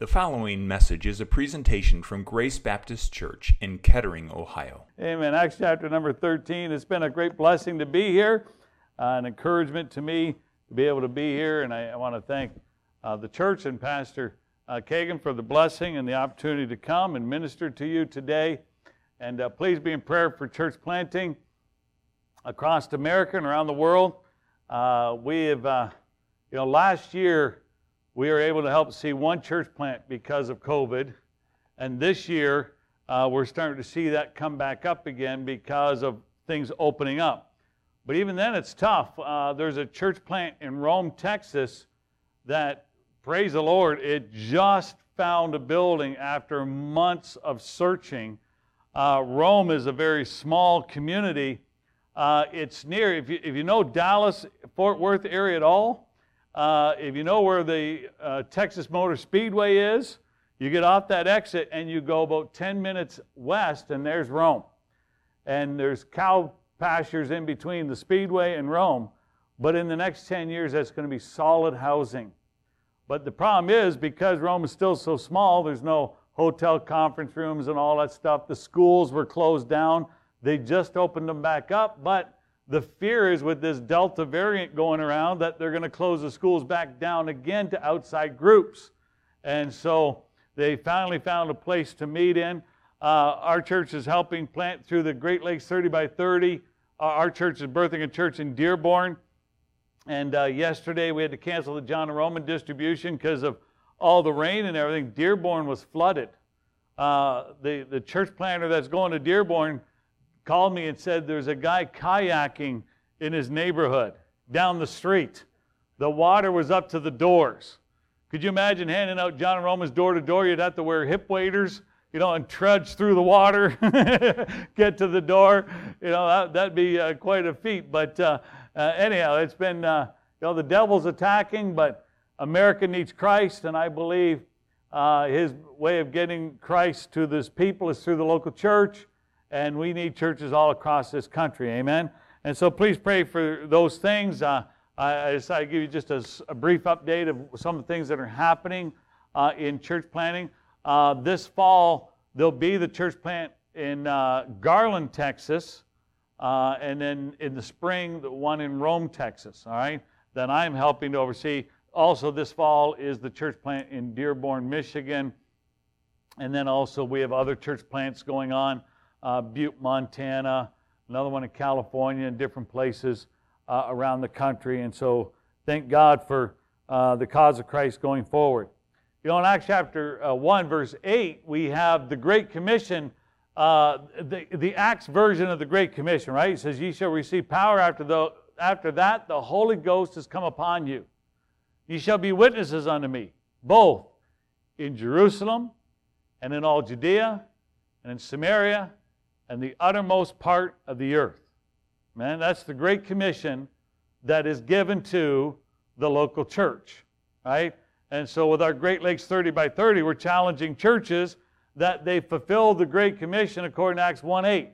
The following message is a presentation from Grace Baptist Church in Kettering, Ohio. Amen. Acts chapter number 13. It's been a great blessing to be here, uh, an encouragement to me to be able to be here. And I, I want to thank uh, the church and Pastor uh, Kagan for the blessing and the opportunity to come and minister to you today. And uh, please be in prayer for church planting across America and around the world. Uh, we have, uh, you know, last year, we were able to help see one church plant because of COVID. And this year, uh, we're starting to see that come back up again because of things opening up. But even then, it's tough. Uh, there's a church plant in Rhome, Texas, that, praise the Lord, it just found a building after months of searching. Uh, Rhome is a very small community. Uh, it's near, if you, if you know Dallas, Fort Worth area at all, uh, if you know where the uh, Texas Motor Speedway is, you get off that exit and you go about 10 minutes west, and there's Rhome. And there's cow pastures in between the Speedway and Rhome. But in the next 10 years, that's going to be solid housing. But the problem is, because Rhome is still so small, there's no hotel conference rooms and all that stuff. The schools were closed down. They just opened them back up, but the fear is with this Delta variant going around that they're going to close the schools back down again to outside groups. And so they finally found a place to meet in. Uh, our church is helping plant through the Great Lakes 30 by 30. Uh, our church is birthing a church in Dearborn. And uh, yesterday we had to cancel the John and Roman distribution because of all the rain and everything. Dearborn was flooded. Uh, the, the church planter that's going to Dearborn called me and said there's a guy kayaking in his neighborhood down the street. The water was up to the doors. Could you imagine handing out John and Romans door to door? You'd have to wear hip waders, you know, and trudge through the water, get to the door. You know, that, that'd be uh, quite a feat. But uh, uh, anyhow, it's been, uh, you know, the devil's attacking, but America needs Christ, and I believe uh, his way of getting Christ to this people is through the local church and we need churches all across this country. Amen. And so please pray for those things. Uh, I decided to give you just a, a, brief update of some of the things that are happening uh, in church planting. Uh, this fall, there'll be the church plant in uh, Garland, Texas, uh, and then in the spring, the one in Rhome, Texas. All right, that I'm helping to oversee. Also, this fall is the church plant in Dearborn, Michigan, and then also we have other church plants going on uh, Butte, Montana, another one in California, and different places uh, around the country. And so thank God for uh, the cause of Christ going forward. You know, in Acts chapter uh, 1, verse 8, we have the Great Commission, uh, the, the Acts version of the Great Commission, right? It says, Ye shall receive power after, the, after that, the Holy Ghost has come upon you. Ye shall be witnesses unto me, both in Jerusalem and in all Judea and in Samaria and the uttermost part of the earth. Man, that's the great commission that is given to the local church, right? And so with our Great Lakes 30 by 30, we're challenging churches that they fulfill the Great Commission according to Acts 1 8.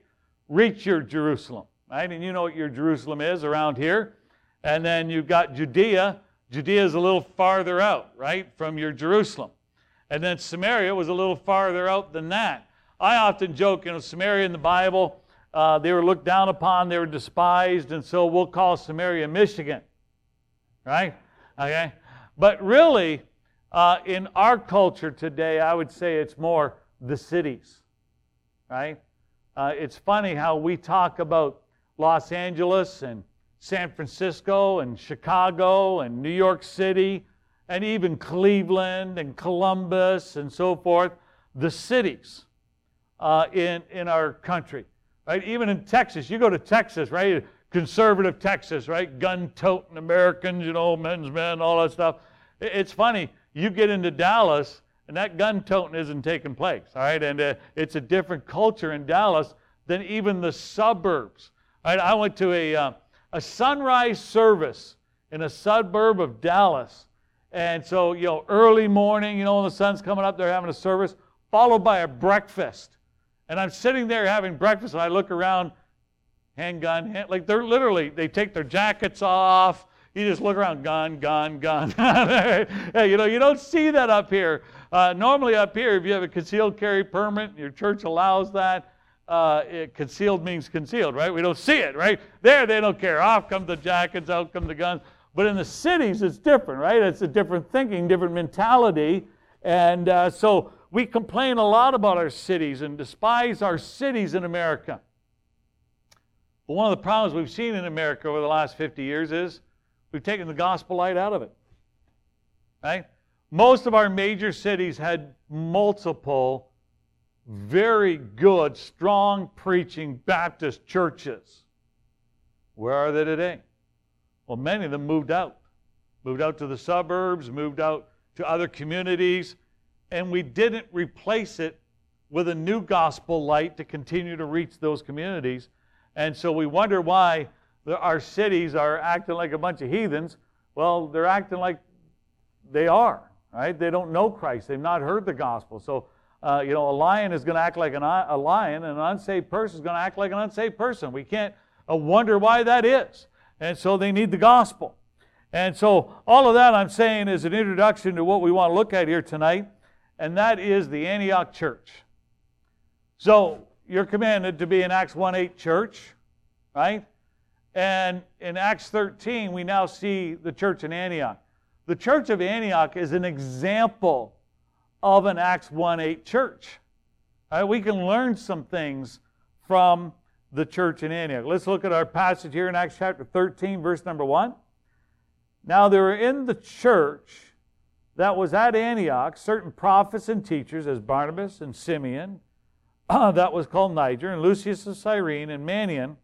Reach your Jerusalem, right? And you know what your Jerusalem is around here. And then you've got Judea. Judea is a little farther out, right, from your Jerusalem. And then Samaria was a little farther out than that. I often joke, you know, Samaria in the Bible, uh, they were looked down upon, they were despised, and so we'll call Samaria Michigan. Right? Okay? But really, uh, in our culture today, I would say it's more the cities. Right? Uh, it's funny how we talk about Los Angeles and San Francisco and Chicago and New York City and even Cleveland and Columbus and so forth, the cities uh, in, in our country, right? Even in Texas, you go to Texas, right? Conservative Texas, right? Gun toting Americans, you know, men's men, all that stuff. It's funny, you get into Dallas, and that gun toting isn't taking place, all right? And uh, it's a different culture in Dallas than even the suburbs. Right? I went to a, uh, a sunrise service in a suburb of Dallas. And so, you know, early morning, you know, when the sun's coming up, they're having a service, followed by a breakfast. And I'm sitting there having breakfast, and I look around, handgun, hand, like they're literally, they take their jackets off. You just look around, gun, gun, gun. hey, you know, you don't see that up here. Uh, normally up here, if you have a concealed carry permit, your church allows that. Uh, it, concealed means concealed, right? We don't see it, right? There, they don't care. Off come the jackets, out come the guns. But in the cities, it's different, right? It's a different thinking, different mentality. And uh, so we complain a lot about our cities and despise our cities in America. But one of the problems we've seen in America over the last 50 years is we've taken the gospel light out of it. Right? Most of our major cities had multiple very good, strong preaching Baptist churches. Where are they today? Well, many of them moved out. Moved out to the suburbs, moved out to other communities, and we didn't replace it with a new gospel light to continue to reach those communities. And so we wonder why our cities are acting like a bunch of heathens. Well, they're acting like they are, right? They don't know Christ. They've not heard the gospel. So, uh, you know, a lion is going to act like an, a lion, and an unsaved person is going to act like an unsaved person. We can't uh, wonder why that is. And so they need the gospel. And so all of that I'm saying is an introduction to what we want to look at here tonight, and that is the Antioch church. So you're commanded to be an Acts 1 8 church, right? And in Acts 13, we now see the church in Antioch. The church of Antioch is an example of an Acts 1 8 church. Right? We can learn some things from the church in Antioch. Let's look at our passage here in Acts chapter 13, verse number 1. Now, there were in the church that was at Antioch certain prophets and teachers, as Barnabas and Simeon that was called Niger, and Lucius of Cyrene, and Manaen,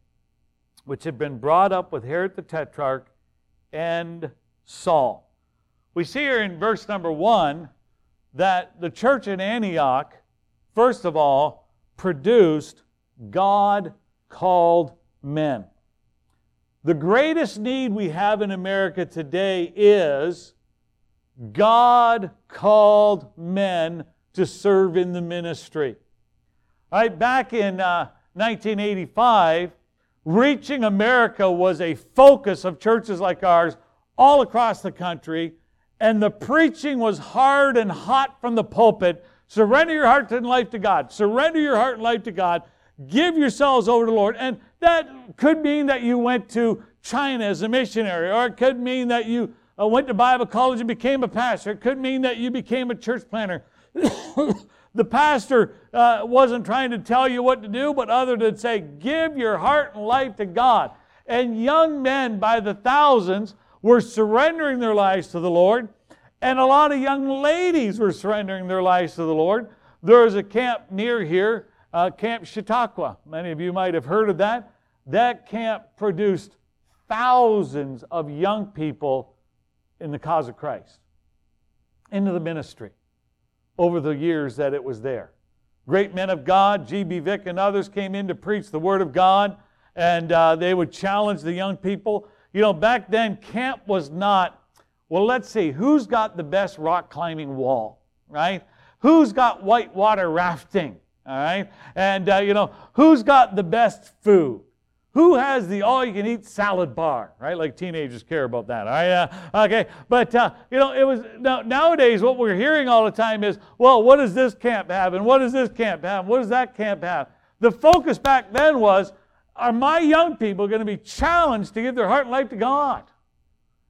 which had been brought up with Herod the Tetrarch, and Saul. We see here in verse number one that the church in Antioch, first of all, produced God called men. The greatest need we have in America today is God called men to serve in the ministry. Right, back in uh, 1985, reaching America was a focus of churches like ours all across the country, and the preaching was hard and hot from the pulpit. Surrender your heart and life to God. Surrender your heart and life to God. Give yourselves over to the Lord. And that could mean that you went to China as a missionary, or it could mean that you uh, went to Bible college and became a pastor. It could mean that you became a church planter. The pastor uh, wasn't trying to tell you what to do, but other than say, give your heart and life to God. And young men by the thousands were surrendering their lives to the Lord. And a lot of young ladies were surrendering their lives to the Lord. There is a camp near here, uh, Camp Chautauqua. Many of you might have heard of that. That camp produced thousands of young people in the cause of Christ, into the ministry over the years that it was there. Great men of God, G.B. Vick and others came in to preach the Word of God, and uh, they would challenge the young people. You know, back then, camp was not, well, let's see, who's got the best rock climbing wall, right? Who's got whitewater rafting, all right? And, uh, you know, who's got the best food? Who has the all-you-can-eat salad bar, right? Like teenagers care about that, all right? Uh, okay, but uh, you know, it was now, nowadays what we're hearing all the time is, well, what does this camp have, and what does this camp have, what does that camp have? The focus back then was, are my young people going to be challenged to give their heart and life to God?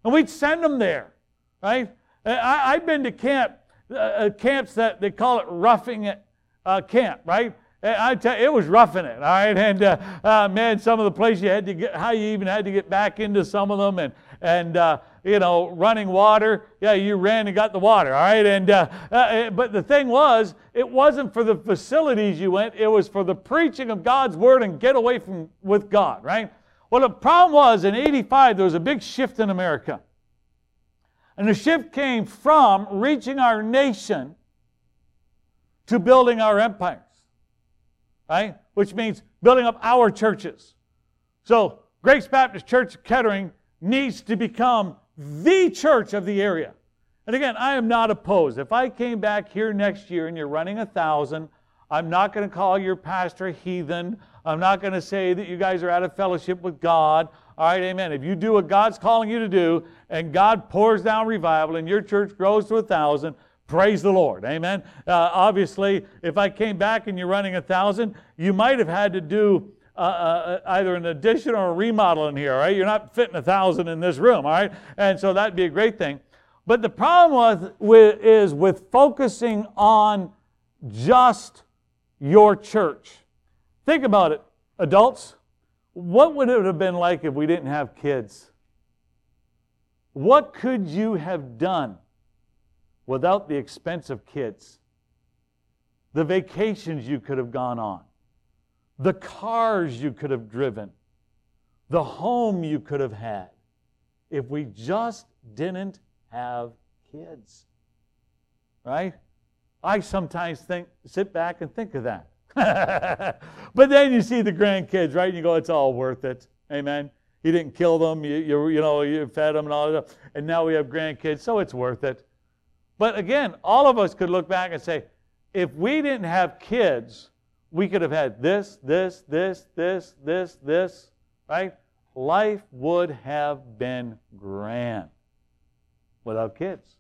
And we'd send them there, right? I, have been to camp, uh, uh, camps that they call it roughing it uh, camp, right? I tell you, it was roughing it, all right? And uh, uh, man, some of the places you had to get, how you even had to get back into some of them, and and uh, you know, running water. Yeah, you ran and got the water, all right? And uh, uh, eh, but the thing was, it wasn't for the facilities you went; it was for the preaching of God's word and get away from with God, right? Well, the problem was in '85 there was a big shift in America, and the shift came from reaching our nation to building our empires right? Which means building up our churches. So, Grace Baptist Church Kettering needs to become the church of the area. And again, I am not opposed. If I came back here next year and you're running a thousand, I'm not going to call your pastor a heathen. I'm not going to say that you guys are out of fellowship with God. All right, amen. If you do what God's calling you to do and God pours down revival and your church grows to a thousand, Praise the Lord. Amen. Uh, obviously, if I came back and you're running a thousand, you might have had to do uh, uh, either an addition or a remodel in here, right? You're not fitting a thousand in this room, all right? And so that'd be a great thing. But the problem with, with, is with focusing on just your church. Think about it, adults. What would it have been like if we didn't have kids? What could you have done without the expense of kids? The vacations you could have gone on, the cars you could have driven, the home you could have had if we just didn't have kids. Right? I sometimes think, sit back and think of that. but then you see the grandkids, right? And you go, it's all worth it. Amen. You didn't kill them, you, you, you know, you fed them and all that. And now we have grandkids, so it's worth it. But again, all of us could look back and say, if we didn't have kids, we could have had this, this, this, this, this, this, right? Life would have been grand without kids.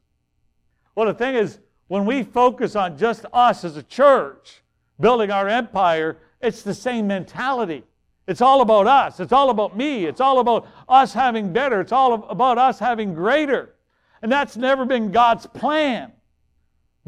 Well, the thing is, when we focus on just us as a church building our empire, it's the same mentality. It's all about us. It's all about me. It's all about us having better. It's all about us having greater. And that's never been God's plan.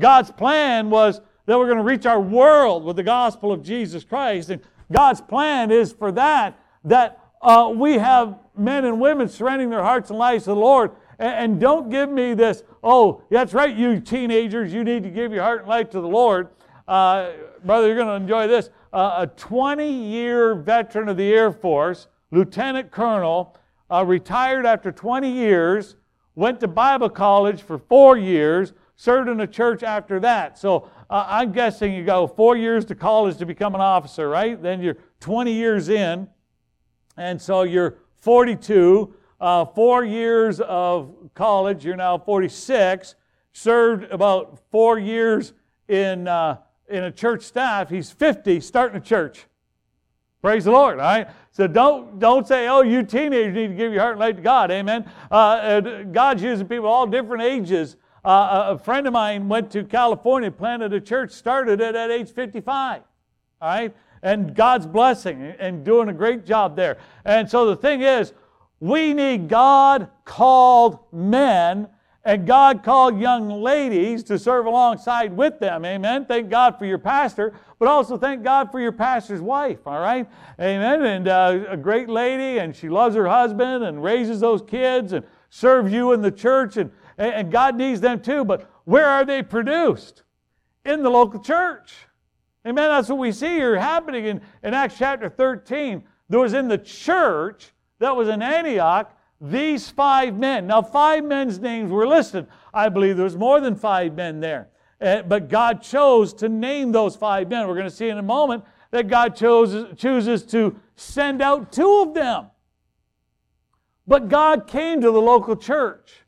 God's plan was that we're going to reach our world with the gospel of Jesus Christ. And God's plan is for that, that uh, we have men and women surrendering their hearts and lives to the Lord and, don't give me this, oh, that's right, you teenagers, you need to give your heart and life to the Lord. Uh, brother, you're going to enjoy this. Uh, a 20 year veteran of the Air Force, Lieutenant Colonel, uh, retired after 20 years, went to Bible college for four years, served in a church after that. So uh, I'm guessing you go four years to college to become an officer, right? Then you're 20 years in, and so you're 42 uh, four years of college. You're now 46. Served about four years in, uh, in a church staff. He's 50, starting a church. Praise the Lord, all right? So don't, don't say, oh, you teenagers need to give your heart and life to God. Amen. Uh, God's using people all different ages. Uh, a friend of mine went to California, planted a church, started it at age 55. All right? And God's blessing and doing a great job there. And so the thing is, we need God called men and God called young ladies to serve alongside with them. Amen. Thank God for your pastor, but also thank God for your pastor's wife. All right. Amen. And uh, a great lady, and she loves her husband and raises those kids and serves you in the church, and, and God needs them too. But where are they produced? In the local church. Amen. That's what we see here happening in, in Acts chapter 13. There was in the church that was in Antioch, these five men. Now, five men's names were listed. I believe there was more than five men there. Uh, but God chose to name those five men. We're going to see in a moment that God chose, chooses to send out two of them. But God came to the local church.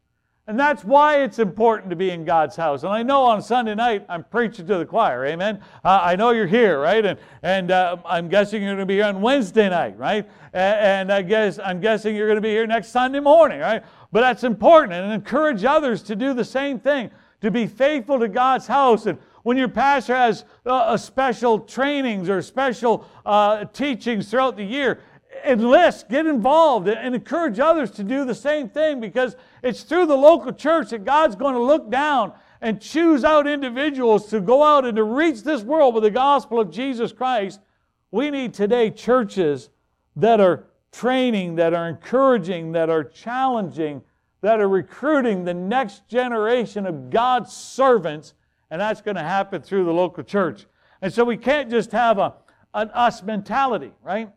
And that's why it's important to be in God's house. And I know on Sunday night I'm preaching to the choir, amen? Uh, I know you're here, right? And, and uh, I'm guessing you're going to be here on Wednesday night, right? And, and I guess I'm guessing you're going to be here next Sunday morning, right? But that's important and encourage others to do the same thing, to be faithful to God's house. And when your pastor has uh, special trainings or special uh, teachings throughout the year, enlist, get involved, and encourage others to do the same thing because it's through the local church that God's going to look down and choose out individuals to go out and to reach this world with the gospel of Jesus Christ. We need today churches that are training, that are encouraging, that are challenging, that are recruiting the next generation of God's servants, and that's going to happen through the local church. And so we can't just have a, an us mentality, right?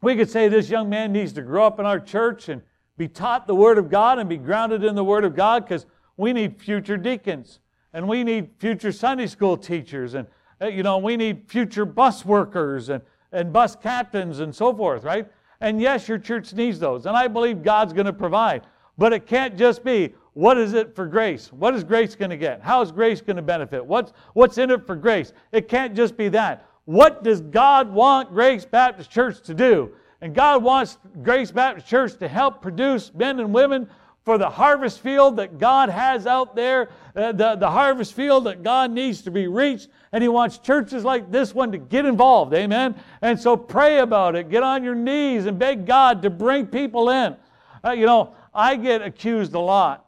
We could say this young man needs to grow up in our church and be taught the Word of God and be grounded in the Word of God because we need future deacons and we need future Sunday school teachers and uh, you know we need future bus workers and, and bus captains and so forth, right? And yes, your church needs those, and I believe God's going to provide. But it can't just be what is it for grace? What is grace going to get? How is grace going to benefit? What's, what's in it for grace? It can't just be that. What does God want Grace Baptist Church to do? And God wants Grace Baptist Church to help produce men and women for the harvest field that God has out there, uh, the, the harvest field that God needs to be reached. And He wants churches like this one to get involved. Amen. And so pray about it. Get on your knees and beg God to bring people in. Uh, you know, I get accused a lot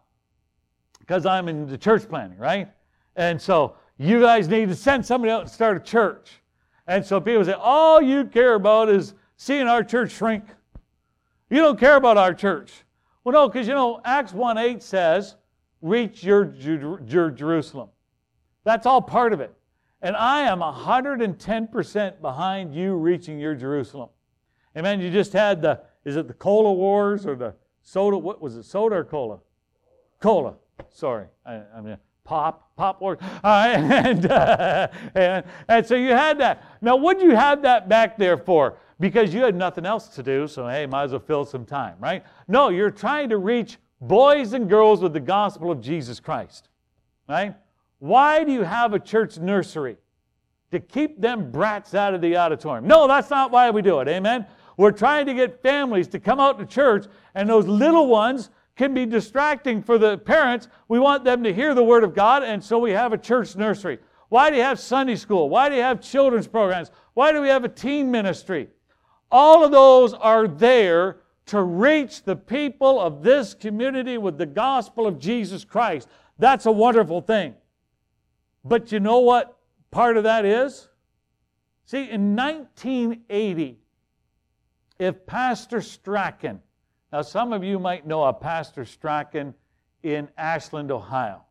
because I'm in the church planning, right? And so you guys need to send somebody out and start a church. And so people say, all you care about is seeing our church shrink. You don't care about our church. Well, no, because you know, Acts 1 8 says, reach your, your Jerusalem. That's all part of it. And I am 110% behind you reaching your Jerusalem. Amen. You just had the, is it the cola wars or the soda? What was it, soda or cola? Cola. Sorry. I, I mean, pop, pop wars. and, uh, and, and so you had that. Now, what did you have that back there for? Because you had nothing else to do, so hey, might as well fill some time, right? No, you're trying to reach boys and girls with the gospel of Jesus Christ, right? Why do you have a church nursery? To keep them brats out of the auditorium. No, that's not why we do it, amen? We're trying to get families to come out to church, and those little ones can be distracting for the parents. We want them to hear the Word of God, and so we have a church nursery. Why do you have Sunday school? Why do you have children's programs? Why do we have a teen ministry? All of those are there to reach the people of this community with the gospel of Jesus Christ. That's a wonderful thing. But you know what part of that is? See, in 1980, if Pastor Strachan, now some of you might know a Pastor Strachan in Ashland, Ohio.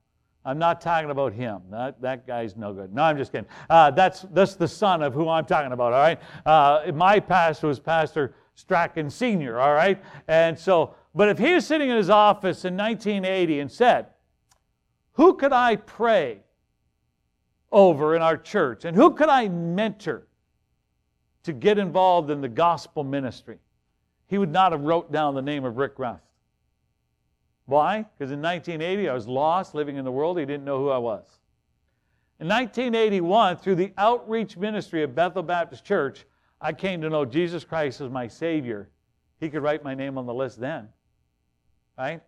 I'm not talking about him. That, that guy's no good. No, I'm just kidding. Uh, that's, that's the son of who I'm talking about, all right? Uh, my pastor was Pastor Strachan Sr., all right? And so, but if he was sitting in his office in 1980 and said, Who could I pray over in our church? And who could I mentor to get involved in the gospel ministry? He would not have wrote down the name of Rick Ruff. Why? Because in 1980 I was lost, living in the world. He didn't know who I was. In 1981, through the outreach ministry of Bethel Baptist Church, I came to know Jesus Christ as my Savior. He could write my name on the list then. Right?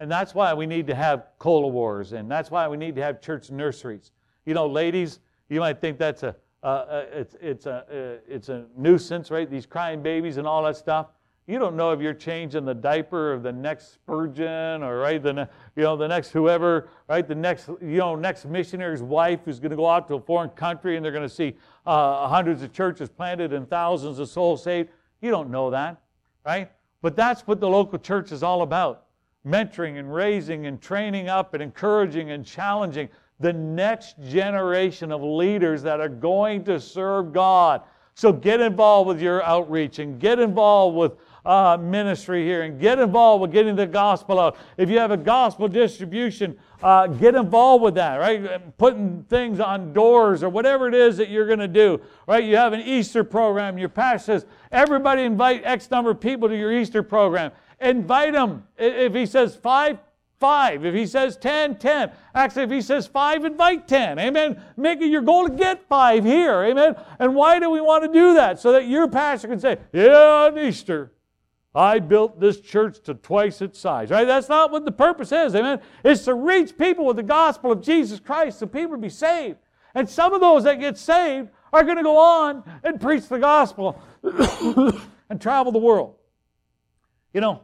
And that's why we need to have cola wars, and that's why we need to have church nurseries. You know, ladies, you might think that's a, uh, it's, it's, a, uh, it's a nuisance, right? These crying babies and all that stuff. You don't know if you're changing the diaper of the next Spurgeon or right the you know the next whoever right the next you know next missionary's wife who's going to go out to a foreign country and they're going to see uh, hundreds of churches planted and thousands of souls saved. You don't know that, right? But that's what the local church is all about: mentoring and raising and training up and encouraging and challenging the next generation of leaders that are going to serve God. So get involved with your outreach and get involved with uh, ministry here and get involved with getting the gospel out. If you have a gospel distribution, uh, get involved with that, right? Putting things on doors or whatever it is that you're going to do, right? You have an Easter program. Your pastor says, everybody invite X number of people to your Easter program. Invite them. If he says five, five. If he says 10, 10. Actually, if he says five, invite 10. Amen. Make it your goal to get five here. Amen. And why do we want to do that? So that your pastor can say, yeah, on Easter, I built this church to twice its size. Right? That's not what the purpose is. Amen. It's to reach people with the gospel of Jesus Christ so people be saved. And some of those that get saved are going to go on and preach the gospel and travel the world. You know,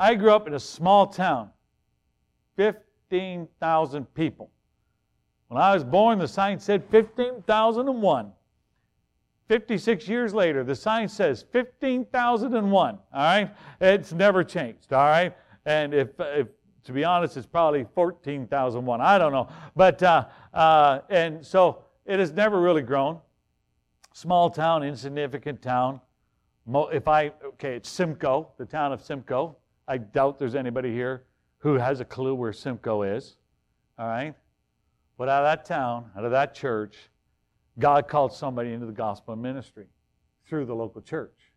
I grew up in a small town, 15,000 people. When I was born, the sign said 15,001. 56 years later, the sign says 15,001. All right? It's never changed. All right? And if, if to be honest, it's probably 14,001. I don't know. But, uh, uh, and so it has never really grown. Small town, insignificant town. If I, okay, it's Simcoe, the town of Simcoe. I doubt there's anybody here who has a clue where Simcoe is. All right? But out of that town, out of that church, God called somebody into the gospel ministry through the local church.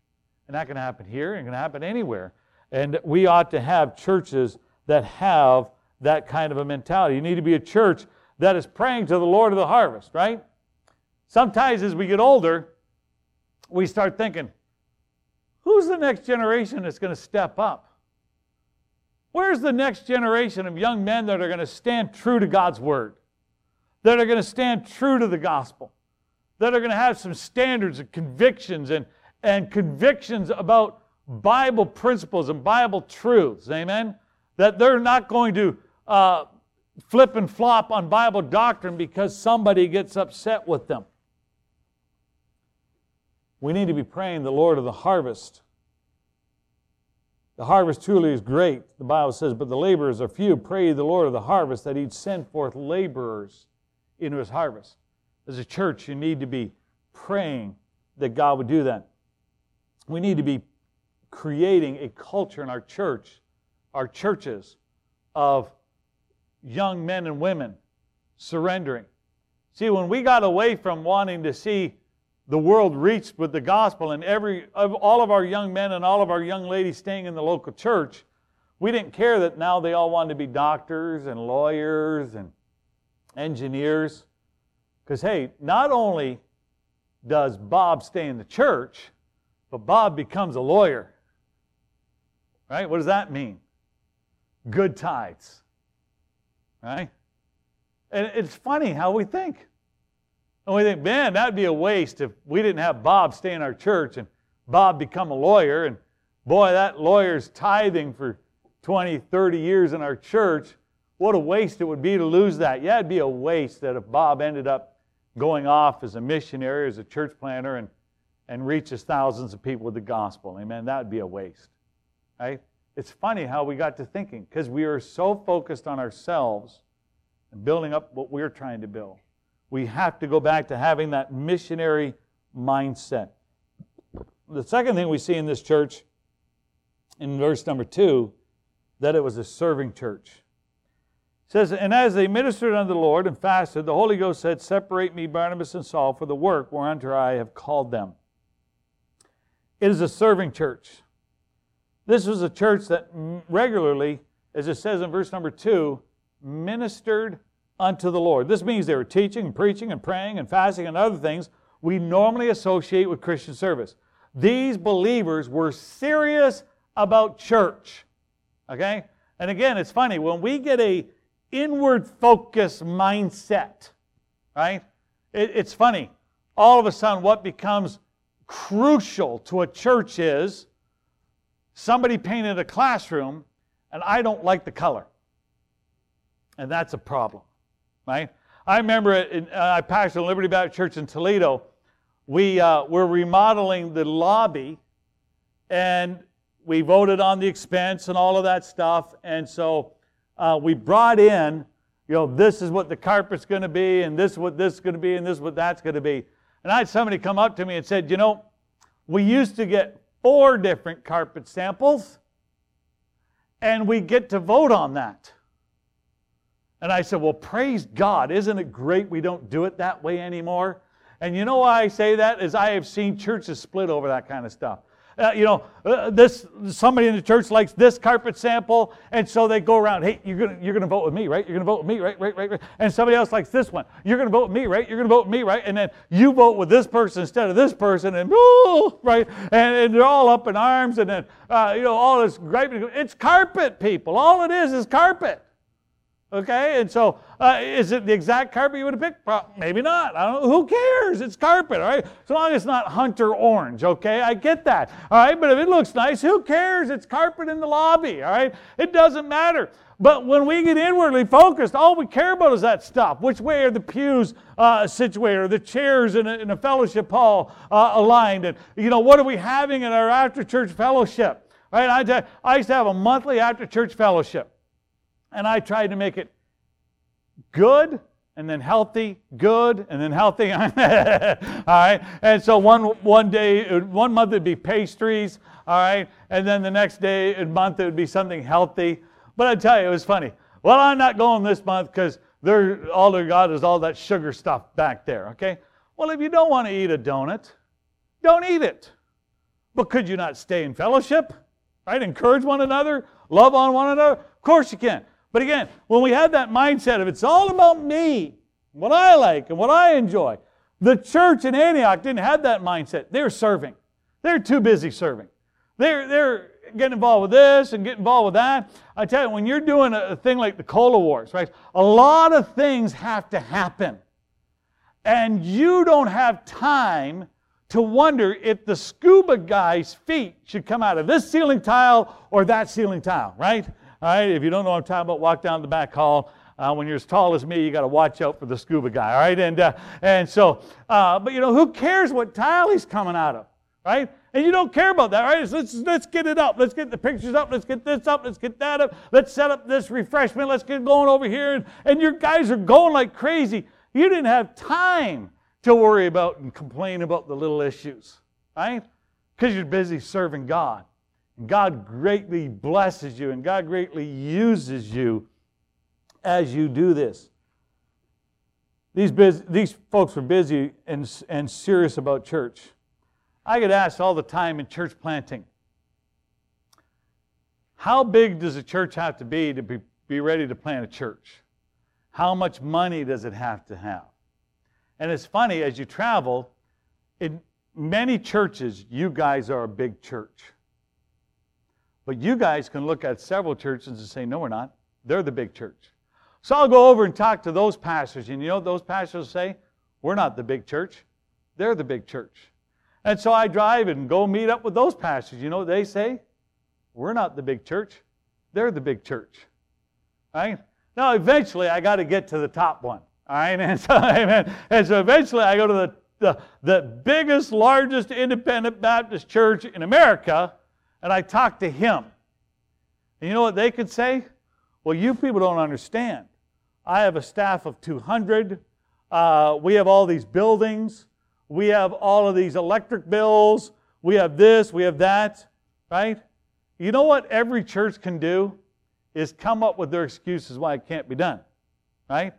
And that can happen here and can happen anywhere. And we ought to have churches that have that kind of a mentality. You need to be a church that is praying to the Lord of the harvest, right? Sometimes as we get older, we start thinking, who's the next generation that's going to step up? Where's the next generation of young men that are going to stand true to God's word? That are going to stand true to the gospel? That are going to have some standards and convictions and, and convictions about Bible principles and Bible truths. Amen? That they're not going to uh, flip and flop on Bible doctrine because somebody gets upset with them. We need to be praying the Lord of the harvest the harvest truly is great, the Bible says, but the laborers are few. Pray the Lord of the harvest that he'd send forth laborers into his harvest. As a church, you need to be praying that God would do that. We need to be creating a culture in our church, our churches, of young men and women surrendering. See, when we got away from wanting to see the world reached with the gospel and every of all of our young men and all of our young ladies staying in the local church we didn't care that now they all wanted to be doctors and lawyers and engineers because hey not only does bob stay in the church but bob becomes a lawyer right what does that mean good tithes right and it's funny how we think and we think, man, that'd be a waste if we didn't have Bob stay in our church and Bob become a lawyer. And boy, that lawyer's tithing for 20, 30 years in our church. What a waste it would be to lose that. Yeah, it'd be a waste that if Bob ended up going off as a missionary, as a church planter, and, and reaches thousands of people with the gospel. Amen. That would be a waste. Right? It's funny how we got to thinking because we are so focused on ourselves and building up what we're trying to build we have to go back to having that missionary mindset. The second thing we see in this church, in verse number two, that it was a serving church. Says, And as they ministered unto the Lord and fasted, the Holy Ghost said, Separate me, Barnabas and Saul, for the work whereunto I have called them. It is a serving church. This was a church that regularly, as it says in verse number two, ministered unto the Lord. This means they were teaching and preaching and praying and fasting and other things we normally associate with Christian service. These believers were serious about church. Okay? And again, it's funny when we get a inward focus mindset, right? It, it's funny. All of a sudden, what becomes crucial to a church is somebody painted a classroom and I don't like the color. And that's a problem right? I remember it, uh, I pastored Liberty Baptist Church in Toledo. We uh, were remodeling the lobby, and we voted on the expense and all of that stuff. And so uh, we brought in, you know, this is what the carpet's going to be, and this is what this is going to be, and this is what that's going to be. And I had somebody come up to me and said, you know, we used to get four different carpet samples, and we get to vote on that. And I said, Well, praise God. Isn't it great we don't do it that way anymore? And you know why I say that? Is I have seen churches split over that kind of stuff. Uh, you know, uh, this somebody in the church likes this carpet sample, and so they go around. Hey, you're gonna you're gonna vote with me, right? You're gonna vote with me, right? Right? Right? Right? And somebody else likes this one. You're gonna vote with me, right? You're gonna vote with me, right? And then you vote with this person instead of this person, and oh, right? And, and they're all up in arms, and then uh, you know all this griping. It's carpet, people. All it is is carpet. Okay, and so uh, is it the exact carpet you would have picked? Maybe not. I don't know. Who cares? It's carpet, all right? So long as it's not hunter orange, okay? I get that, all right? But if it looks nice, who cares? It's carpet in the lobby, all right? It doesn't matter. But when we get inwardly focused, all we care about is that stuff. Which way are the pews uh, situated? Are the chairs in a, in a fellowship hall uh, aligned? And, you know, what are we having in our after church fellowship? Right? I, I used to have a monthly after church fellowship and I tried to make it good and then healthy, good, and then healthy. all right. And so one one day, one month it'd be pastries, all right, and then the next day, a month it would be something healthy. But I tell you, it was funny. Well, I'm not going this month because they're all they got is all that sugar stuff back there. Okay. Well, if you don't want to eat a donut, don't eat it. But could you not stay in fellowship? Right? Encourage one another, love on one another. Of course you can. But again, when we have that mindset of it's all about me, what I like and what I enjoy, the church in Antioch didn't have that mindset. They're serving. They're too busy serving. They're, they're get involved with this and get involved with that. I tell you, when you're doing a thing like the Cola Wars, right, a lot of things have to happen. And you don't have time to wonder if the scuba guy's feet should come out of this ceiling tile or that ceiling tile, right? All right, if you don't know what I'm talking about, walk down the back hall. Uh, when you're as tall as me, you got to watch out for the scuba guy, all right? And, uh, and so, uh, but you know, who cares what tile he's coming out of, right? And you don't care about that, right? Let's, let's get it up. Let's get the pictures up. Let's get this up. Let's get that up. Let's set up this refreshment. Let's get going over here. And, and your guys are going like crazy. You didn't have time to worry about and complain about the little issues, right? Because you're busy serving God. God greatly blesses you and God greatly uses you as you do this. These, these folks were busy and, and serious about church. I get asked all the time in church planting how big does a church have to be to be, be ready to plant a church? How much money does it have to have? And it's funny, as you travel, in many churches, you guys are a big church. But you guys can look at several churches and say, no, we're not. They're the big church. So I'll go over and talk to those pastors. And you know those pastors say? We're not the big church. They're the big church. And so I drive and go meet up with those pastors. You know what they say? We're not the big church. They're the big church. Right? Now, eventually, I got to get to the top one. All right, and so, amen. And so eventually I go to the, the, the biggest, largest independent Baptist church in America, and I talk to him. And you know what they could say? Well, you people don't understand. I have a staff of 200. Uh, we have all these buildings. We have all of these electric bills. We have this, we have that, right? You know what every church can do? Is come up with their excuses why it can't be done, right?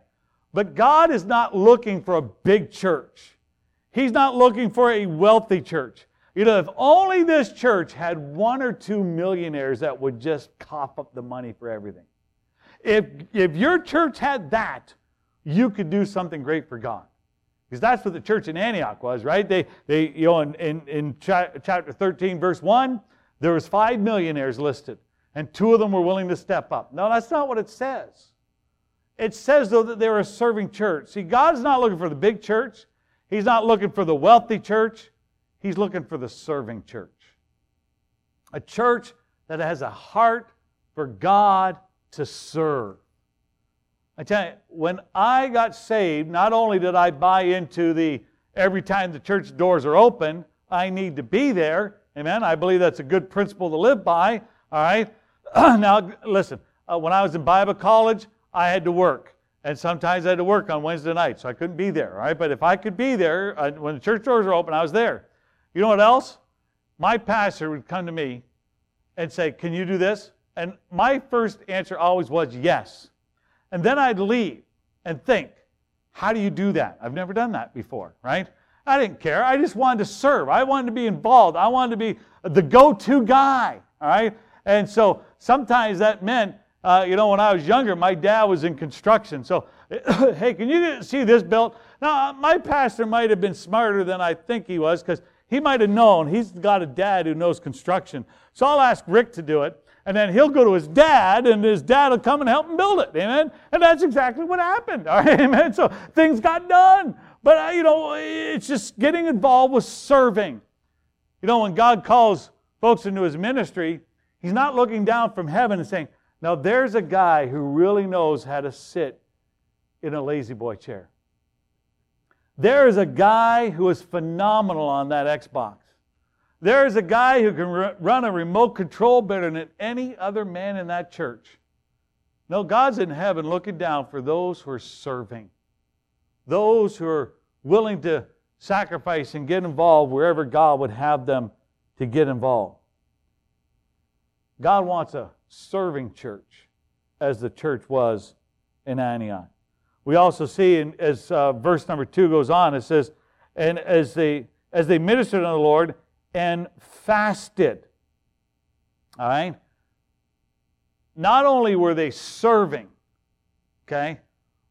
But God is not looking for a big church. He's not looking for a wealthy church. You know, if only this church had one or two millionaires that would just cough up the money for everything. If, if your church had that, you could do something great for God. Because that's what the church in Antioch was, right? They, they you know, in, in, in chapter 13, verse 1, there was five millionaires listed, and two of them were willing to step up. No, that's not what it says. It says, though, that they were a serving church. See, God's not looking for the big church, He's not looking for the wealthy church, He's looking for the serving church. A church that has a heart for God to serve. I tell you, when I got saved, not only did I buy into the every time the church doors are open, I need to be there. Amen. I believe that's a good principle to live by. All right. now, listen, uh, when I was in Bible college, I had to work. And sometimes I had to work on Wednesday night, so I couldn't be there, right? But if I could be there, uh, when the church doors were open, I was there. You know what else? My pastor would come to me and say, Can you do this? And my first answer always was yes. And then I'd leave and think, How do you do that? I've never done that before, right? I didn't care. I just wanted to serve. I wanted to be involved. I wanted to be the go to guy, all right? And so sometimes that meant uh, you know, when I was younger, my dad was in construction. So, hey, can you see this built? Now, my pastor might have been smarter than I think he was because he might have known. He's got a dad who knows construction. So I'll ask Rick to do it. And then he'll go to his dad, and his dad will come and help him build it. Amen? And that's exactly what happened. All right? Amen? So things got done. But, uh, you know, it's just getting involved with serving. You know, when God calls folks into his ministry, he's not looking down from heaven and saying, now, there's a guy who really knows how to sit in a La-Z-Boy chair. There is a guy who is phenomenal on that Xbox. There is a guy who can run a remote control better than any other man in that church. No, God's in heaven looking down for those who are serving, those who are willing to sacrifice and get involved wherever God would have them to get involved. God wants a serving church as the church was in Antioch. We also see, in, as uh, verse number two goes on, it says, and as they as they ministered unto the Lord and fasted. All right. Not only were they serving, okay,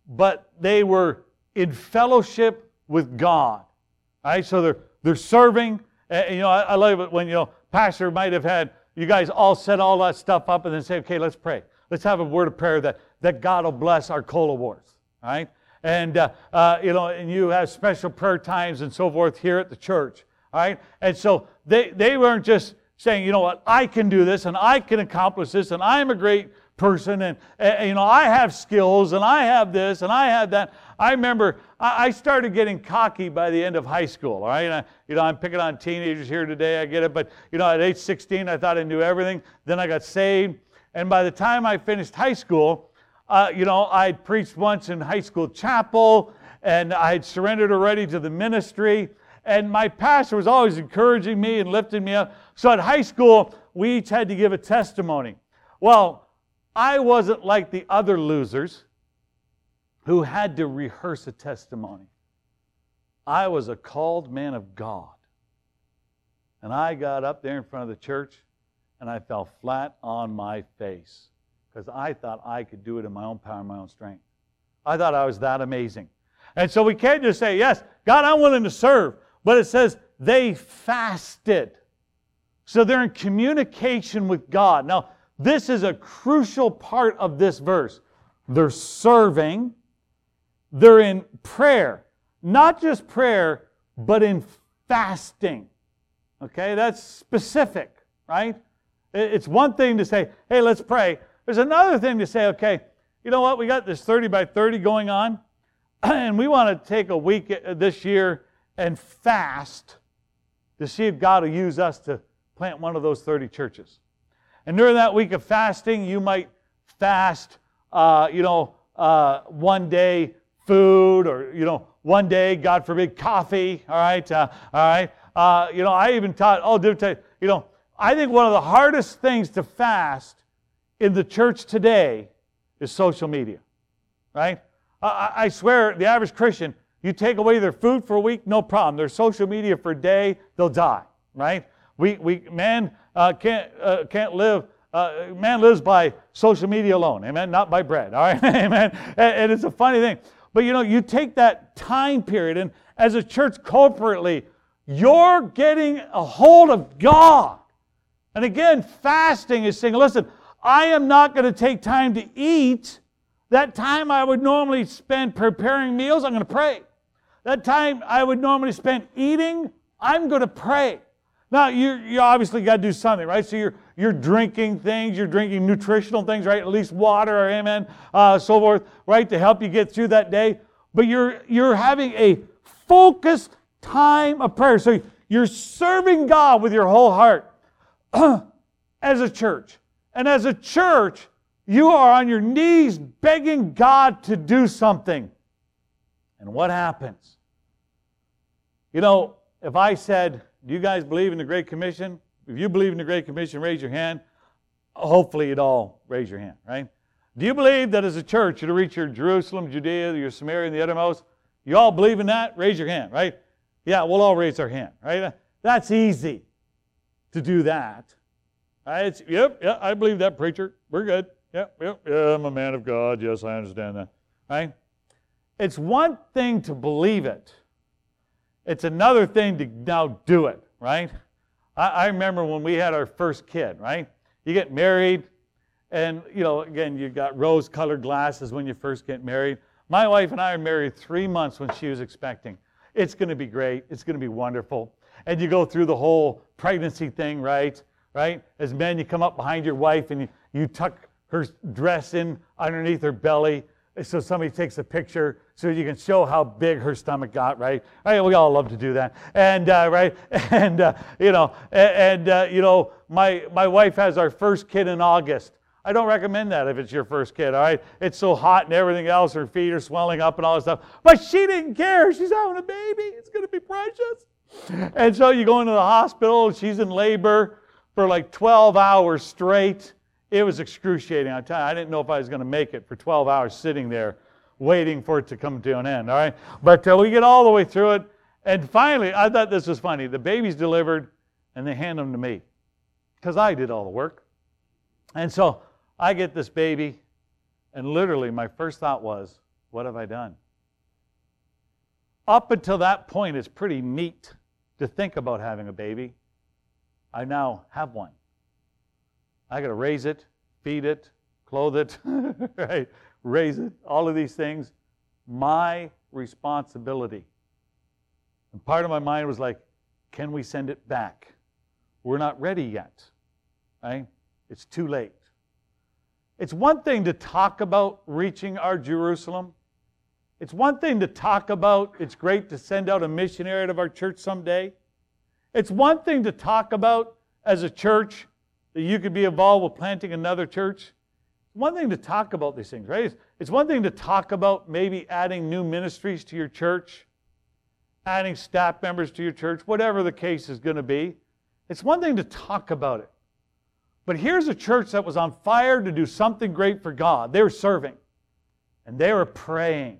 but they were in fellowship with God. All right. So they're they're serving. And, you know, I, I love it when you know pastor might have had you guys all set all that stuff up and then say, okay, let's pray. Let's have a word of prayer that, that God will bless our cola wars. Right? And, uh, uh, you know, and you have special prayer times and so forth here at the church. All right? And so they, they weren't just saying, you know what, I can do this and I can accomplish this and I'm a great person and, and, you know i have skills and i have this and i have that i remember i, I started getting cocky by the end of high school all right I, you know i'm picking on teenagers here today i get it but you know at age 16 i thought i knew everything then i got saved and by the time i finished high school uh, you know i'd preached once in high school chapel and i had surrendered already to the ministry and my pastor was always encouraging me and lifting me up so at high school we each had to give a testimony well I wasn't like the other losers who had to rehearse a testimony. I was a called man of God. And I got up there in front of the church and I fell flat on my face because I thought I could do it in my own power and my own strength. I thought I was that amazing. And so we can't just say, Yes, God, I'm willing to serve. But it says they fasted. So they're in communication with God. Now, this is a crucial part of this verse. They're serving, they're in prayer. Not just prayer, but in fasting. Okay, that's specific, right? It's one thing to say, hey, let's pray. There's another thing to say, okay, you know what? We got this 30 by 30 going on, and we want to take a week uh, this year and fast to see if God will use us to plant one of those 30 churches. And during that week of fasting, you might fast, uh, you know, uh, one day food or, you know, one day, God forbid, coffee. All right. Uh, all right. Uh, you know, I even taught, oh, you know, I think one of the hardest things to fast in the church today is social media. Right? I, I swear, the average Christian, you take away their food for a week, no problem. Their social media for a day, they'll die. Right? We, we man uh, can't, uh, can't live, uh, man lives by social media alone, amen, not by bread, all right, amen. And, and it's a funny thing. But you know, you take that time period, and as a church corporately, you're getting a hold of God. And again, fasting is saying, listen, I am not going to take time to eat. That time I would normally spend preparing meals, I'm going to pray. That time I would normally spend eating, I'm going to pray. Now, you, you obviously got to do something, right? So you're, you're drinking things, you're drinking nutritional things, right? At least water, or amen, uh, so forth, right, to help you get through that day. But you're, you're having a focused time of prayer. So you're serving God with your whole heart as a church. And as a church, you are on your knees begging God to do something. And what happens? You know, if I said, do you guys believe in the Great Commission? If you believe in the Great Commission, raise your hand. Hopefully, you'd all raise your hand, right? Do you believe that as a church you're to reach your Jerusalem, Judea, your Samaria, and the uttermost? You all believe in that? Raise your hand, right? Yeah, we'll all raise our hand, right? That's easy to do that. Right? It's, yep, yeah, I believe that, preacher. We're good. Yep, yep, yeah, I'm a man of God. Yes, I understand that. Right? It's one thing to believe it. It's another thing to now do it, right? I, I remember when we had our first kid, right? You get married, and you know, again, you got rose-colored glasses when you first get married. My wife and I are married three months when she was expecting. It's going to be great. It's going to be wonderful. And you go through the whole pregnancy thing, right? Right? As men, you come up behind your wife and you, you tuck her dress in underneath her belly so somebody takes a picture so you can show how big her stomach got, right? right we all love to do that, and uh, right, and uh, you know, and, uh, you know, my my wife has our first kid in August. I don't recommend that if it's your first kid, all right? It's so hot and everything else, her feet are swelling up and all this stuff. But she didn't care. She's having a baby. It's going to be precious. And so you go into the hospital, she's in labor for like 12 hours straight. It was excruciating. I you, I didn't know if I was going to make it for 12 hours sitting there waiting for it to come to an end. All right, but uh, we get all the way through it, and finally, I thought this was funny. The baby's delivered, and they hand them to me because I did all the work. And so I get this baby, and literally, my first thought was, "What have I done?" Up until that point, it's pretty neat to think about having a baby. I now have one. I got to raise it, feed it, clothe it, right? Raise it, all of these things. My responsibility. And part of my mind was like, can we send it back? We're not ready yet, right? It's too late. It's one thing to talk about reaching our Jerusalem. It's one thing to talk about it's great to send out a missionary out of our church someday. It's one thing to talk about as a church that you could be involved with planting another church. One thing to talk about these things, right? It's one thing to talk about maybe adding new ministries to your church, adding staff members to your church, whatever the case is going to be. It's one thing to talk about it. But here's a church that was on fire to do something great for God. They were serving and they were praying.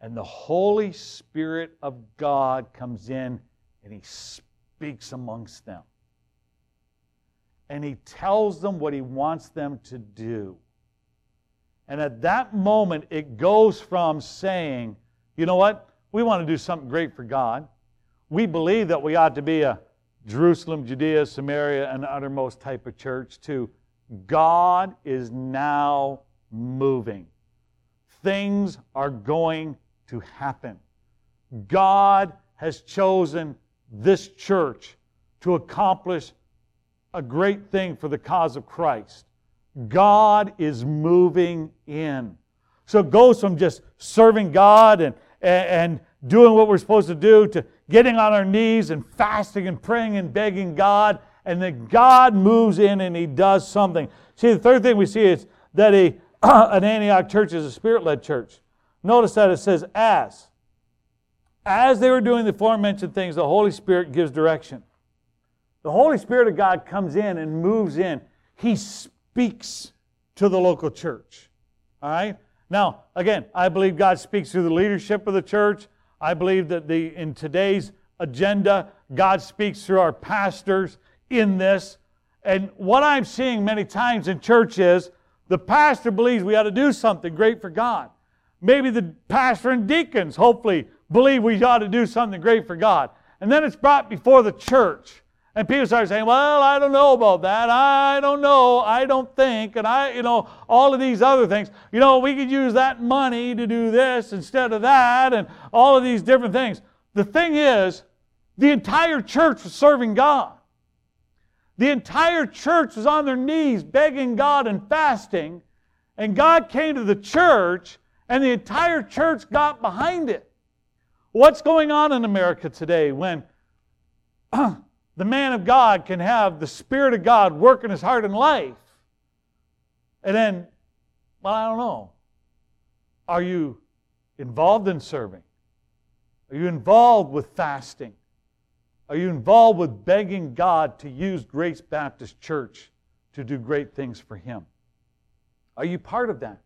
And the Holy Spirit of God comes in and he speaks amongst them. And he tells them what he wants them to do. And at that moment, it goes from saying, you know what? We want to do something great for God. We believe that we ought to be a Jerusalem, Judea, Samaria, and uttermost type of church to God is now moving. Things are going to happen. God has chosen this church to accomplish a great thing for the cause of Christ. God is moving in. So it goes from just serving God and, and doing what we're supposed to do to getting on our knees and fasting and praying and begging God. And then God moves in and He does something. See, the third thing we see is that a, an Antioch church is a spirit led church. Notice that it says, as. As they were doing the aforementioned things, the Holy Spirit gives direction. The Holy Spirit of God comes in and moves in. He speaks to the local church. All right? Now, again, I believe God speaks through the leadership of the church. I believe that the, in today's agenda, God speaks through our pastors in this. And what I'm seeing many times in church is the pastor believes we ought to do something great for God. Maybe the pastor and deacons, hopefully, believe we ought to do something great for God. And then it's brought before the church. And people start saying, well, I don't know about that. I don't know. I don't think. And I, you know, all of these other things. You know, we could use that money to do this instead of that and all of these different things. The thing is, the entire church was serving God. The entire church was on their knees begging God and fasting. And God came to the church, and the entire church got behind it. What's going on in America today when the man of God can have the Spirit of God work in his heart and life. And then, well, I don't know. Are you involved in serving? Are you involved with fasting? Are you involved with begging God to use Grace Baptist Church to do great things for Him? Are you part of that?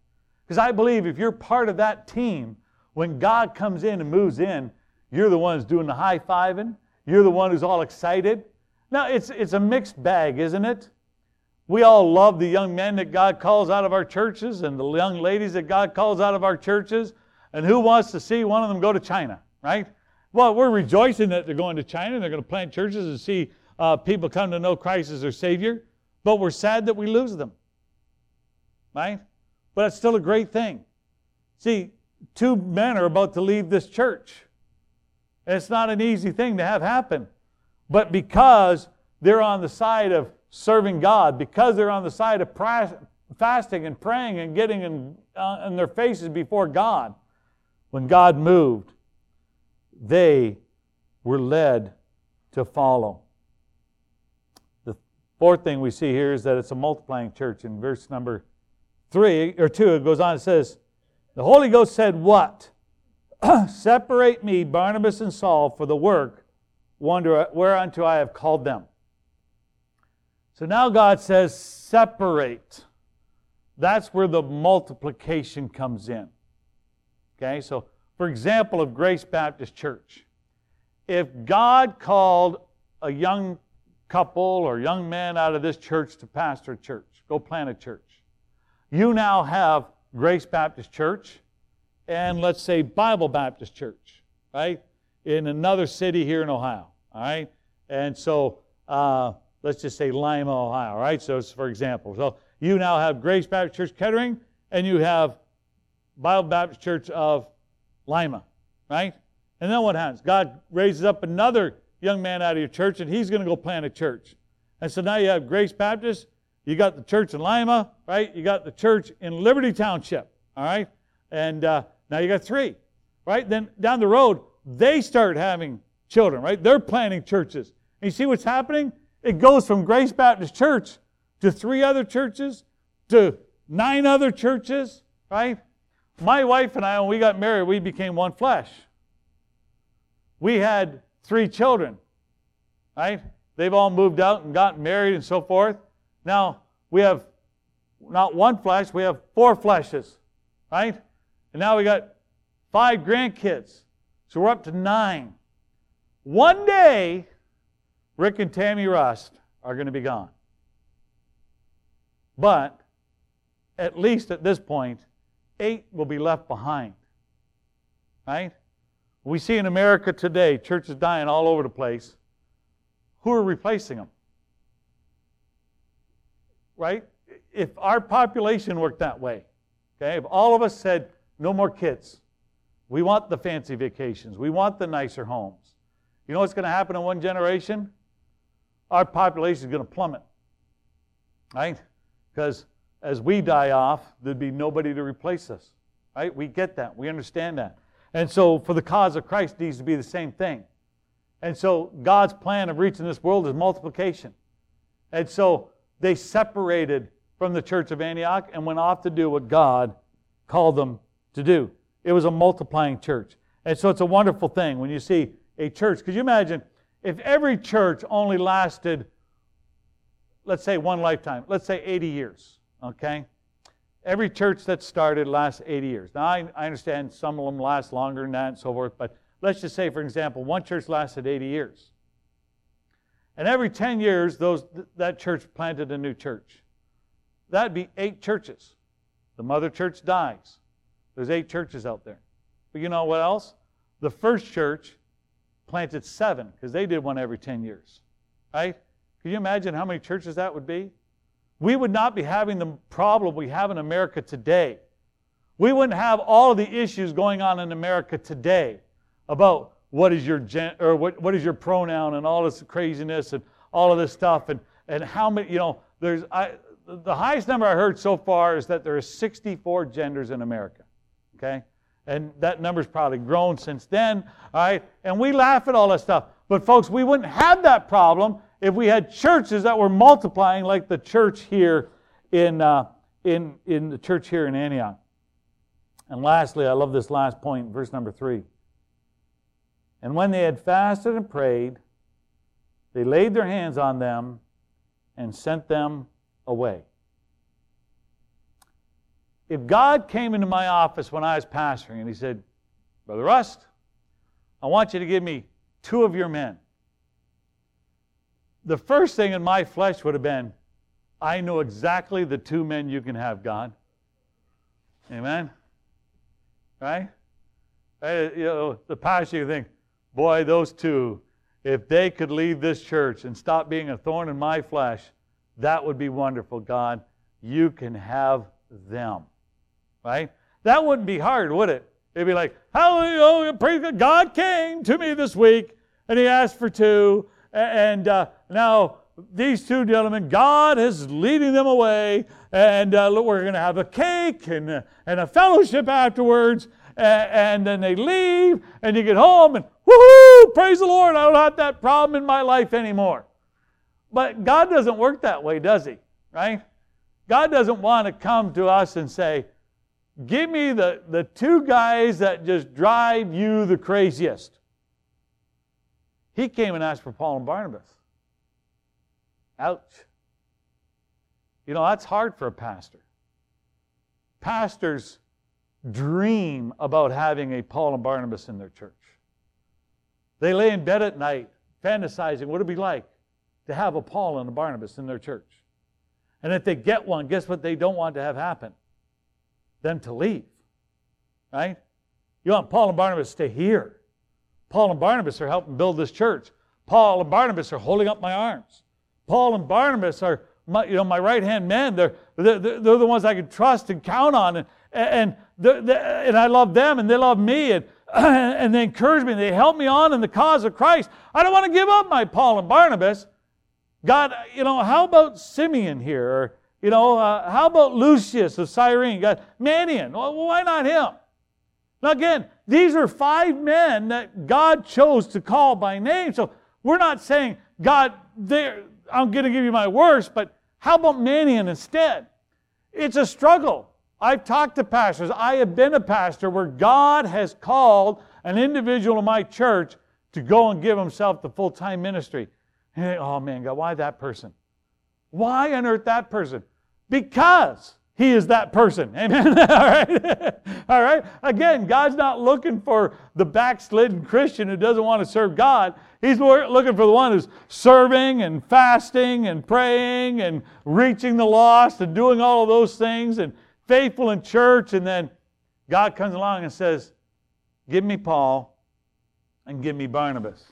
Because I believe if you're part of that team, when God comes in and moves in, you're the ones doing the high fiving, you're the one who's all excited. Now, it's, it's a mixed bag, isn't it? We all love the young men that God calls out of our churches and the young ladies that God calls out of our churches. And who wants to see one of them go to China, right? Well, we're rejoicing that they're going to China and they're going to plant churches and see uh, people come to know Christ as their Savior. But we're sad that we lose them, right? But it's still a great thing. See, two men are about to leave this church. And It's not an easy thing to have happen. But because they're on the side of serving God, because they're on the side of fasting and praying and getting in, uh, in their faces before God, when God moved, they were led to follow. The fourth thing we see here is that it's a multiplying church. In verse number three or two, it goes on, it says, The Holy Ghost said, What? Separate me, Barnabas and Saul, for the work whereunto I have called them. So now God says, Separate. That's where the multiplication comes in. Okay, so for example, of Grace Baptist Church, if God called a young couple or young man out of this church to pastor a church, go plant a church, you now have Grace Baptist Church and let's say Bible Baptist Church, right? In another city here in Ohio, all right? And so uh, let's just say Lima, Ohio, right? So, for example, so you now have Grace Baptist Church Kettering and you have Bible Baptist Church of Lima, right? And then what happens? God raises up another young man out of your church and he's going to go plant a church. And so now you have Grace Baptist, you got the church in Lima, right? You got the church in Liberty Township, all right? And uh, now you got three, right? Then down the road, they start having children, right? They're planting churches. And you see what's happening? It goes from Grace Baptist Church to three other churches to nine other churches, right? My wife and I, when we got married, we became one flesh. We had three children, right? They've all moved out and gotten married and so forth. Now, we have not one flesh, we have four fleshes, right? And now we got five grandkids. So we're up to nine. One day, Rick and Tammy Rust are going to be gone. But at least at this point, eight will be left behind. Right? We see in America today churches dying all over the place. Who are replacing them? Right? If our population worked that way, okay, if all of us said, no more kids, we want the fancy vacations, we want the nicer homes, you know what's going to happen in one generation? Our population is going to plummet. Right? Because as we die off, there'd be nobody to replace us. Right? We get that. We understand that. And so, for the cause of Christ needs to be the same thing. And so, God's plan of reaching this world is multiplication. And so, they separated from the church of Antioch and went off to do what God called them to do. It was a multiplying church. And so, it's a wonderful thing when you see a church. Could you imagine if every church only lasted, let's say, one lifetime, let's say 80 years? Okay? Every church that started lasts 80 years. Now, I, I understand some of them last longer than that and so forth, but let's just say, for example, one church lasted 80 years. And every 10 years, those, that church planted a new church. That'd be eight churches. The mother church dies. There's eight churches out there. But you know what else? The first church planted seven because they did one every 10 years. Right? Can you imagine how many churches that would be? we would not be having the problem we have in America today. We wouldn't have all of the issues going on in America today about what is your gen, or what, what is your pronoun and all this craziness and all of this stuff and, and how many, you know, there's I, the highest number I heard so far is that there are 64 genders in America. Okay? And that number's probably grown since then. All right? And we laugh at all that stuff. But folks, we wouldn't have that problem if we had churches that were multiplying like the church here in, uh, in, in the church here in Antioch. And lastly, I love this last point, verse number three. And when they had fasted and prayed, they laid their hands on them and sent them away. If God came into my office when I was pastoring and he said, Brother Rust, I want you to give me two of your men the first thing in my flesh would have been, I know exactly the two men you can have, God. Amen? Right? Uh, you know, the pastor, you think, boy, those two, if they could leave this church and stop being a thorn in my flesh, that would be wonderful, God. You can have them. Right? That wouldn't be hard, would it? It'd be like, hallelujah, praise God. God came to me this week and he asked for two, and uh, now, these two gentlemen, God is leading them away, and uh, we're going to have a cake and, uh, and a fellowship afterwards. And, then they leave, and you get home, and woohoo, praise the Lord, I don't have that problem in my life anymore. But God doesn't work that way, does He? Right? God doesn't want to come to us and say, Give me the, the two guys that just drive you the craziest. He came and asked for Paul and Barnabas. Ouch. You know, that's hard for a pastor. Pastors dream about having a Paul and Barnabas in their church. They lay in bed at night fantasizing what it'd be like to have a Paul and a Barnabas in their church. And if they get one, guess what they don't want to have happen? Them to leave. Right? You want Paul and Barnabas to stay here. Paul and Barnabas are helping build this church. Paul and Barnabas are holding up my arms. Paul and Barnabas are my, you know, my right hand men. They're, they're, they're the ones I can trust and count on. And, and, and I love them and they love me. And, and they encourage me. and They help me on in the cause of Christ. I don't want to give up my Paul and Barnabas. God, you know, how about Simeon here? Or, you know, uh, how about Lucius of Cyrene? God, Manaen. Well, why not him? Now, again, these are five men that God chose to call by name. So we're not saying, God, I'm going to give you my worst, but how about Manaen instead? It's a struggle. I've talked to pastors. I have been a pastor where God has called an individual in my church to go and give himself the full time ministry. And, oh man, God, why that person? Why on earth that person? Because he is that person. Amen. All right. All right. Again, God's not looking for the backslidden Christian who doesn't want to serve God. He's looking for the one who's serving and fasting and praying and reaching the lost and doing all of those things and faithful in church. And then God comes along and says, Give me Paul and give me Barnabas.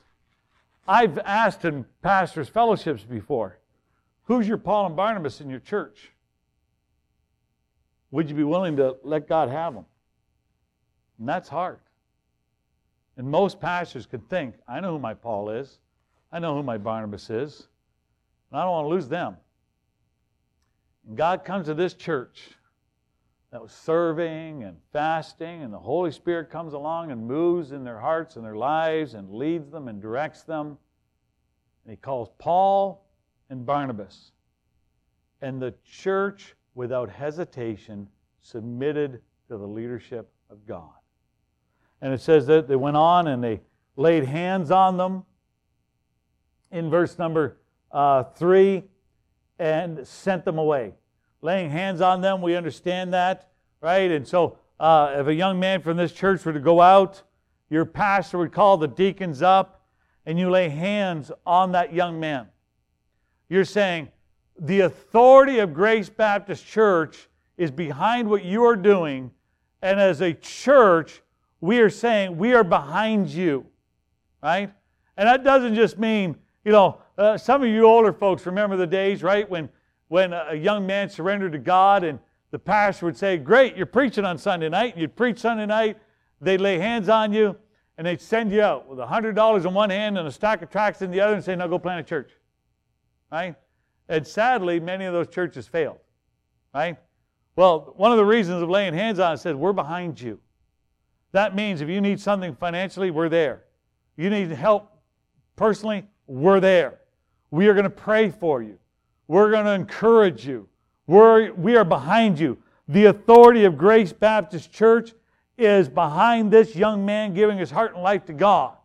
I've asked in pastors' fellowships before, Who's your Paul and Barnabas in your church? Would you be willing to let God have them? And that's hard. And most pastors could think, I know who my Paul is. I know who my Barnabas is. And I don't want to lose them. And God comes to this church that was serving and fasting, and the Holy Spirit comes along and moves in their hearts and their lives and leads them and directs them. And He calls Paul and Barnabas. And the church without hesitation, submitted to the leadership of God. And it says that they went on and they laid hands on them in verse number uh, 3 and sent them away. Laying hands on them, we understand that, right? And so uh, if a young man from this church were to go out, your pastor would call the deacons up and you lay hands on that young man. You're saying, the authority of Grace Baptist Church is behind what you are doing. And as a church, we are saying we are behind you, right? And that doesn't just mean, you know, uh, some of you older folks remember the days, right, when, when a young man surrendered to God and the pastor would say, Great, you're preaching on Sunday night. You'd preach Sunday night, they'd lay hands on you, and they'd send you out with $100 in one hand and a stack of tracts in the other and say, Now go plant a church, right? And sadly, many of those churches failed. Right? Well, one of the reasons of laying hands on it says, We're behind you. That means if you need something financially, we're there. You need help personally, we're there. We are going to pray for you. We're going to encourage you. We're, we are behind you. The authority of Grace Baptist Church is behind this young man giving his heart and life to God.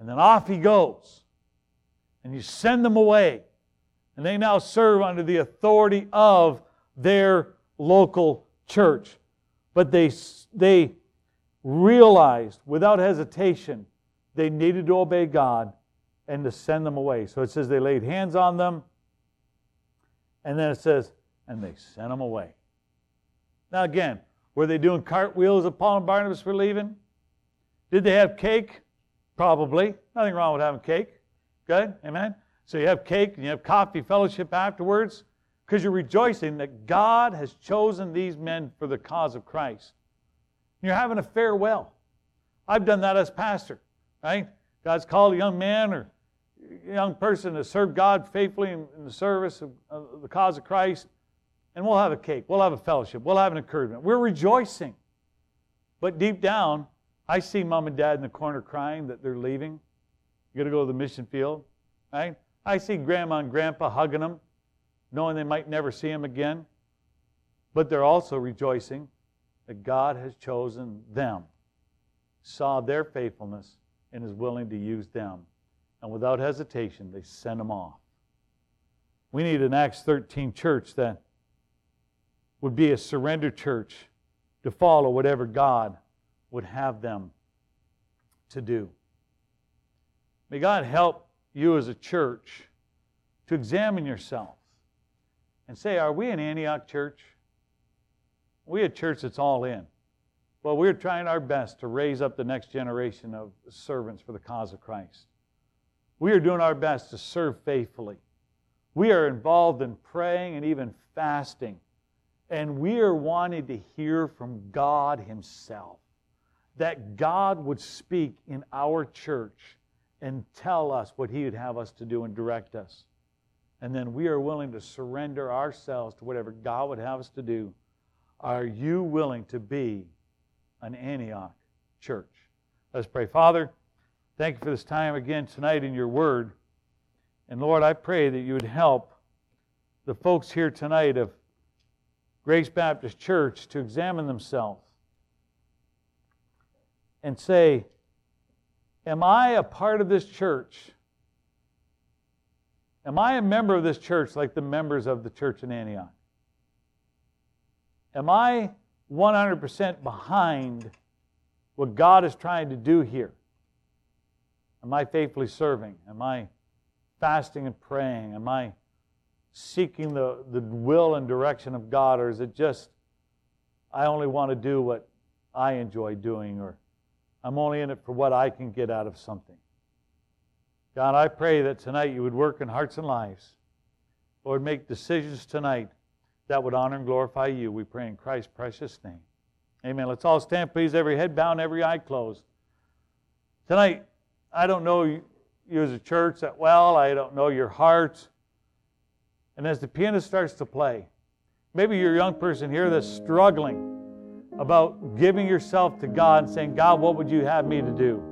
And then off he goes. And you send them away. And they now serve under the authority of their local church. But they, they realized without hesitation they needed to obey God and to send them away. So it says they laid hands on them, and then it says, and they sent them away. Now, again, were they doing cartwheels of Paul and Barnabas for leaving? Did they have cake? Probably. Nothing wrong with having cake. Good? Amen? So you have cake and you have coffee fellowship afterwards because you're rejoicing that God has chosen these men for the cause of Christ. You're having a farewell. I've done that as pastor, right? God's called a young man or young person to serve God faithfully in, in the service of, of the cause of Christ, and we'll have a cake. We'll have a fellowship. We'll have an encouragement. We're rejoicing. But deep down, I see mom and dad in the corner crying that they're leaving. You got to go to the mission field, right? I see grandma and grandpa hugging them, knowing they might never see them again. But they're also rejoicing that God has chosen them, saw their faithfulness, and is willing to use them. And without hesitation, they sent them off. We need an Acts 13 church that would be a surrender church to follow whatever God would have them to do. May God help you as a church to examine yourself and say, Are we an Antioch church? Are we a church that's all in? Well, we're trying our best to raise up the next generation of servants for the cause of Christ. We are doing our best to serve faithfully. We are involved in praying and even fasting. And we are wanting to hear from God Himself. That God would speak in our church and tell us what He would have us to do and direct us. And then we are willing to surrender ourselves to whatever God would have us to do. Are you willing to be an Antioch church? Let's pray. Father, thank you for this time again tonight in your word. And Lord, I pray that you would help the folks here tonight of Grace Baptist Church to examine themselves and say, Am I a part of this church? Am I a member of this church like the members of the church in Antioch? Am I 100% behind what God is trying to do here? Am I faithfully serving? Am I fasting and praying? Am I seeking the, the will and direction of God? Or is it just, I only want to do what I enjoy doing, or I'm only in it for what I can get out of something? God, I pray that tonight you would work in hearts and lives. Lord, make decisions tonight that would honor and glorify you. We pray in Christ's precious name. Amen. Let's all stand, please. Every head bowed, every eye closed. Tonight, I don't know you, as a church that well. I don't know your heart. And as the pianist starts to play, maybe you're a young person here that's struggling about giving yourself to God and saying, God, what would you have me to do?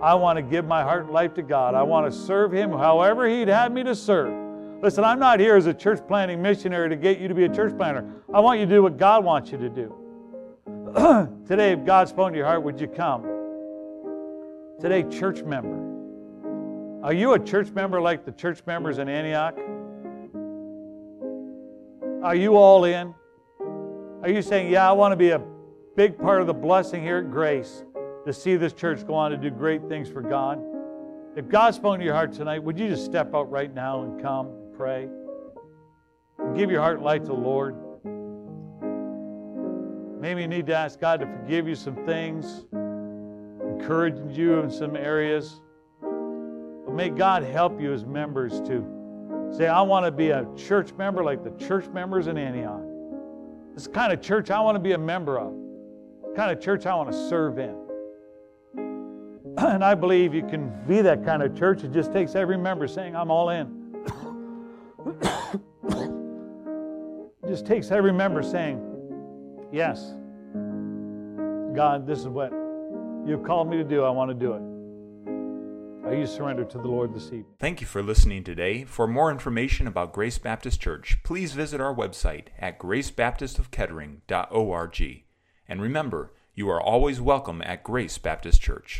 I want to give my heart and life to God. I want to serve Him however He'd have me to serve. Listen, I'm not here as a church planting missionary to get you to be a church planter. I want you to do what God wants you to do. Today, if God's spoken to your heart, would you come? Today, church member. Are you a church member like the church members in Antioch? Are you all in? Are you saying, Yeah, I want to be a big part of the blessing here at Grace to see this church go on to do great things for God? If God's spoken to your heart tonight, would you just step out right now and come and pray? And give your heart life to the Lord. Maybe you need to ask God to forgive you some things, encouraging you in some areas. But may God help you as members to say, I want to be a church member like the church members in Antioch. This kind of church I want to be a member of. The kind of church I want to serve in. And I believe you can be that kind of church. It just takes every member saying, I'm all in. it just takes every member saying, Yes, God, this is what you've called me to do. I want to do it. Are you surrendered to the Lord this evening? Thank you for listening today. For more information about Grace Baptist Church, please visit our website at gracebaptistofkettering.org. And remember, you are always welcome at Grace Baptist Church.